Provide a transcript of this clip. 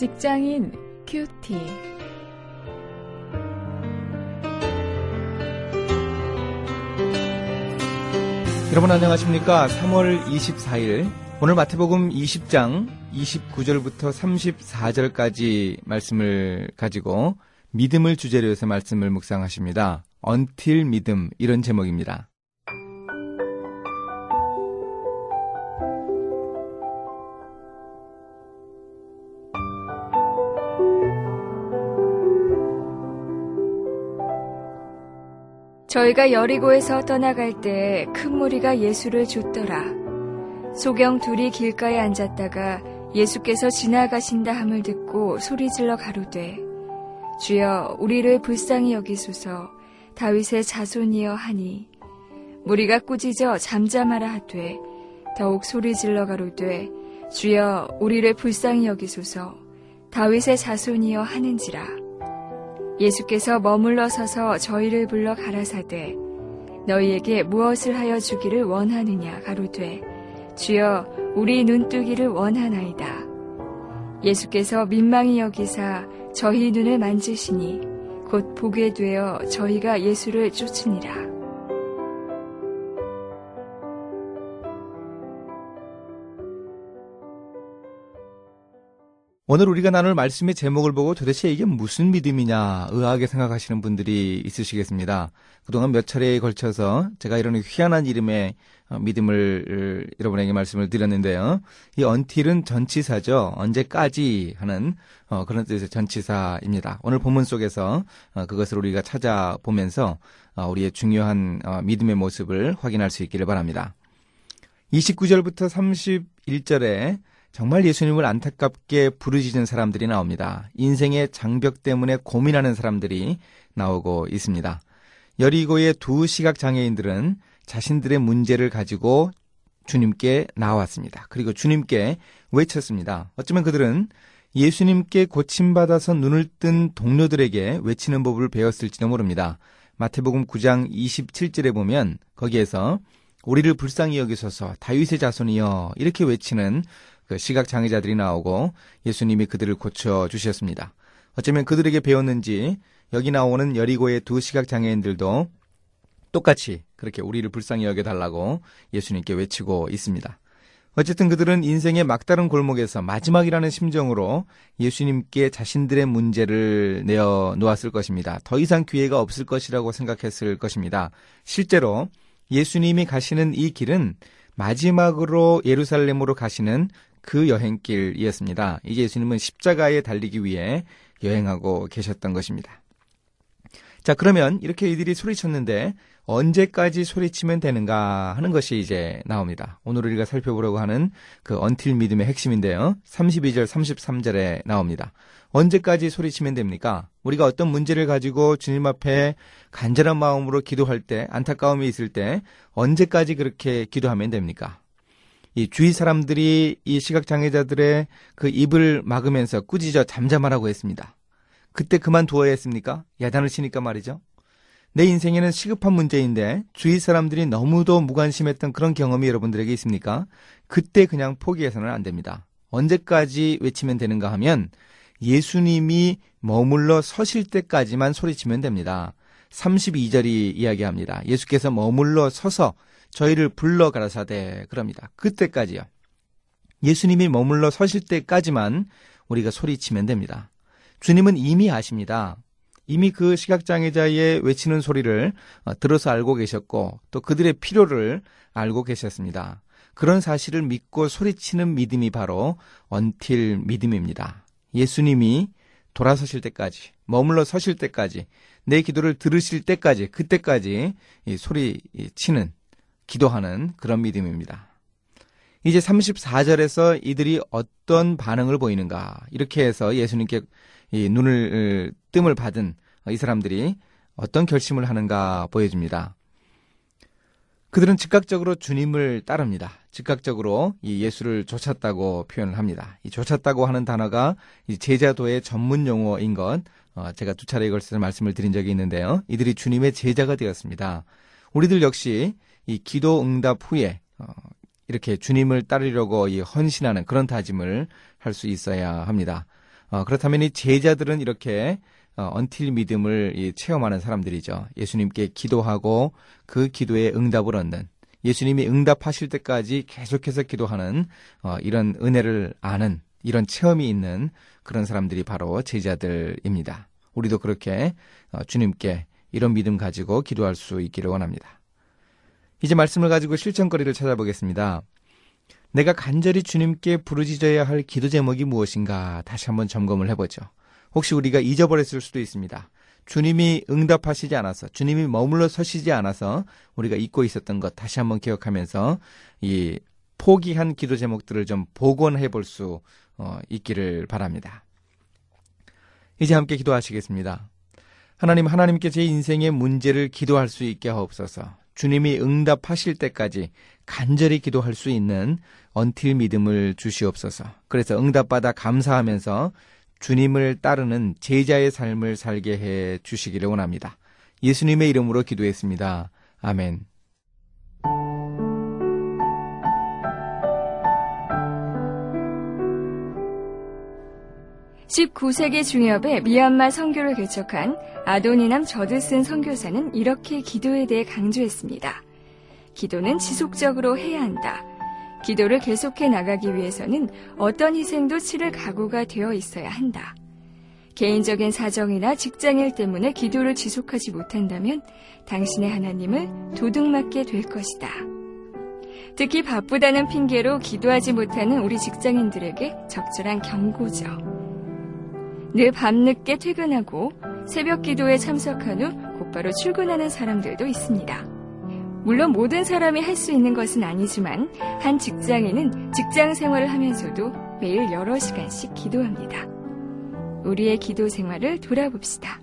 직장인 큐티. 여러분 안녕하십니까? 3월 24일 오늘 마태복음 20장 29절부터 34절까지 말씀을 가지고 믿음을 주제로 해서 말씀을 묵상하십니다. 언틸 믿음 이런 제목입니다. 저희가 여리고에서 떠나갈 때큰 무리가 예수를 줬더라. 소경 둘이 길가에 앉았다가 예수께서 지나가신다 함을 듣고 소리질러 가로되 주여 우리를 불쌍히 여기소서. 다윗의 자손이여 하니. 무리가 꾸짖어 잠잠하라 하되 더욱 소리질러 가로되 주여 우리를 불쌍히 여기소서. 다윗의 자손이여 하는지라 예수께서 머물러 서서 저희를 불러 가라사대 너희에게 무엇을 하여 주기를 원하느냐 가로되 주여 우리 눈뜨기를 원하나이다. 예수께서 민망히 여기사 저희 눈을 만지시니 곧 보게 되어 저희가 예수를 쫓으니라 오늘 우리가 나눌 말씀의 제목을 보고 도대체 이게 무슨 믿음이냐 의아하게 생각하시는 분들이 있으시겠습니다. 그동안 몇 차례에 걸쳐서 제가 이런 희한한 이름의 어, 믿음을 여러분에게 말씀을 드렸는데요. 이 언틸은 전치사죠. 언제까지 하는 어, 그런 뜻의 전치사입니다. 오늘 본문 속에서 어, 그것을 우리가 찾아보면서 우리의 중요한 믿음의 모습을 확인할 수 있기를 바랍니다. 29절부터 31절에 정말 예수님을 안타깝게 부르짖은 사람들이 나옵니다. 인생의 장벽 때문에 고민하는 사람들이 나오고 있습니다. 여리고의 두 시각 장애인들은 자신들의 문제를 가지고 주님께 나왔습니다. 그리고 주님께 외쳤습니다. 어쩌면 그들은 예수님께 고침받아서 눈을 뜬 동료들에게 외치는 법을 배웠을지도 모릅니다. 마태복음 9장 27절에 보면 거기에서 우리를 불쌍히 여기소서 다윗의 자손이여 이렇게 외치는 그 시각 장애자들이 나오고 예수님이 그들을 고쳐 주셨습니다. 어쩌면 그들에게 배웠는지 여기 나오는 여리고의 두 시각 장애인들도 똑같이 그렇게 우리를 불쌍히 여겨 달라고 예수님께 외치고 있습니다. 어쨌든 그들은 인생의 막다른 골목에서 마지막이라는 심정으로 예수님께 자신들의 문제를 내어 놓았을 것입니다. 더 이상 기회가 없을 것이라고 생각했을 것입니다. 실제로 예수님이 가시는 이 길은 마지막으로 예루살렘으로 가시는 그 여행길이었습니다. 이제 예수님은 십자가에 달리기 위해 여행하고 계셨던 것입니다. 자, 그러면 이렇게 이들이 소리쳤는데 언제까지 소리치면 되는가 하는 것이 이제 나옵니다. 오늘 우리가 살펴보려고 하는 그 언틸 믿음의 핵심인데요. 32절, 33절에 나옵니다. 언제까지 소리치면 됩니까? 우리가 어떤 문제를 가지고 주님 앞에 간절한 마음으로 기도할 때, 안타까움이 있을 때, 언제까지 그렇게 기도하면 됩니까? 이 주위 사람들이 이 시각 장애자들의 그 입을 막으면서 꾸짖어 잠잠하라고 했습니다. 그때 그만두어야 했습니까? 야단을 치니까 말이죠. 내 인생에는 시급한 문제인데 주위 사람들이 너무도 무관심했던 그런 경험이 여러분들에게 있습니까? 그때 그냥 포기해서는 안 됩니다. 언제까지 외치면 되는가 하면 예수님이 머물러 서실 때까지만 소리치면 됩니다. 32절이 이야기합니다. 예수께서 머물러 서서 저희를 불러 가라사대 그럽니다. 그때까지요. 예수님이 머물러 서실 때까지만 우리가 소리치면 됩니다. 주님은 이미 아십니다. 이미 그 시각장애자의 외치는 소리를 어, 들어서 알고 계셨고 또 그들의 필요를 알고 계셨습니다. 그런 사실을 믿고 소리치는 믿음이 바로 언틸 믿음입니다. 예수님이 돌아서실 때까지, 머물러 서실 때까지, 내 기도를 들으실 때까지, 그때까지 소리 치는 기도하는 그런 믿음입니다. 이제 34절에서 이들이 어떤 반응을 보이는가 이렇게 해서 예수님께 눈을 뜸을 받은 이 사람들이 어떤 결심을 하는가 보여줍니다. 그들은 즉각적으로 주님을 따릅니다. 즉각적으로 이 예수를 쫓았다고 표현을 합니다. 이 쫓았다고 하는 단어가 제자도의 전문 용어인 것 어, 제가 두 차례에 걸쳐서 말씀을 드린 적이 있는데요. 이들이 주님의 제자가 되었습니다. 우리들 역시 이 기도 응답 후에 어, 이렇게 주님을 따르려고 이 헌신하는 그런 다짐을 할 수 있어야 합니다. 어, 그렇다면 이 제자들은 이렇게 어, 언틸 믿음을 이, 체험하는 사람들이죠. 예수님께 기도하고 그 기도에 응답을 얻는 예수님이 응답하실 때까지 계속해서 기도하는 어, 이런 은혜를 아는 이런 체험이 있는 그런 사람들이 바로 제자들입니다. 우리도 그렇게 어, 주님께 이런 믿음 가지고 기도할 수 있기를 원합니다. 이제 말씀을 가지고 실천거리를 찾아보겠습니다. 내가 간절히 주님께 부르짖어야 할 기도 제목이 무엇인가 다시 한번 점검을 해보죠. 혹시 우리가 잊어버렸을 수도 있습니다. 주님이 응답하시지 않아서, 주님이 머물러 서시지 않아서 우리가 잊고 있었던 것 다시 한번 기억하면서 이 포기한 기도 제목들을 좀 복원해 볼수 어, 있기를 바랍니다. 이제 함께 기도하시겠습니다. 하나님, 하나님께 제 인생의 문제를 기도할 수 있게 하옵소서. 주님이 응답하실 때까지 간절히 기도할 수 있는 언틸 믿음을 주시옵소서. 그래서 응답받아 감사하면서 주님을 따르는 제자의 삶을 살게 해 주시기를 원합니다. 예수님의 이름으로 기도했습니다. 아멘. 19세기 중엽에 미얀마 선교를 개척한 아도니남 저드슨 선교사는 이렇게 기도에 대해 강조했습니다. 기도는 지속적으로 해야 한다. 기도를 계속해 나가기 위해서는 어떤 희생도 치를 각오가 되어 있어야 한다. 개인적인 사정이나 직장일 때문에 기도를 지속하지 못한다면 당신의 하나님을 도둑맞게 될 것이다. 특히 바쁘다는 핑계로 기도하지 못하는 우리 직장인들에게 적절한 경고죠. 늘 밤늦게 퇴근하고 새벽 기도에 참석한 후 곧바로 출근하는 사람들도 있습니다. 물론 모든 사람이 할 수 있는 것은 아니지만 한 직장인은 직장 생활을 하면서도 매일 여러 시간씩 기도합니다. 우리의 기도 생활을 돌아봅시다.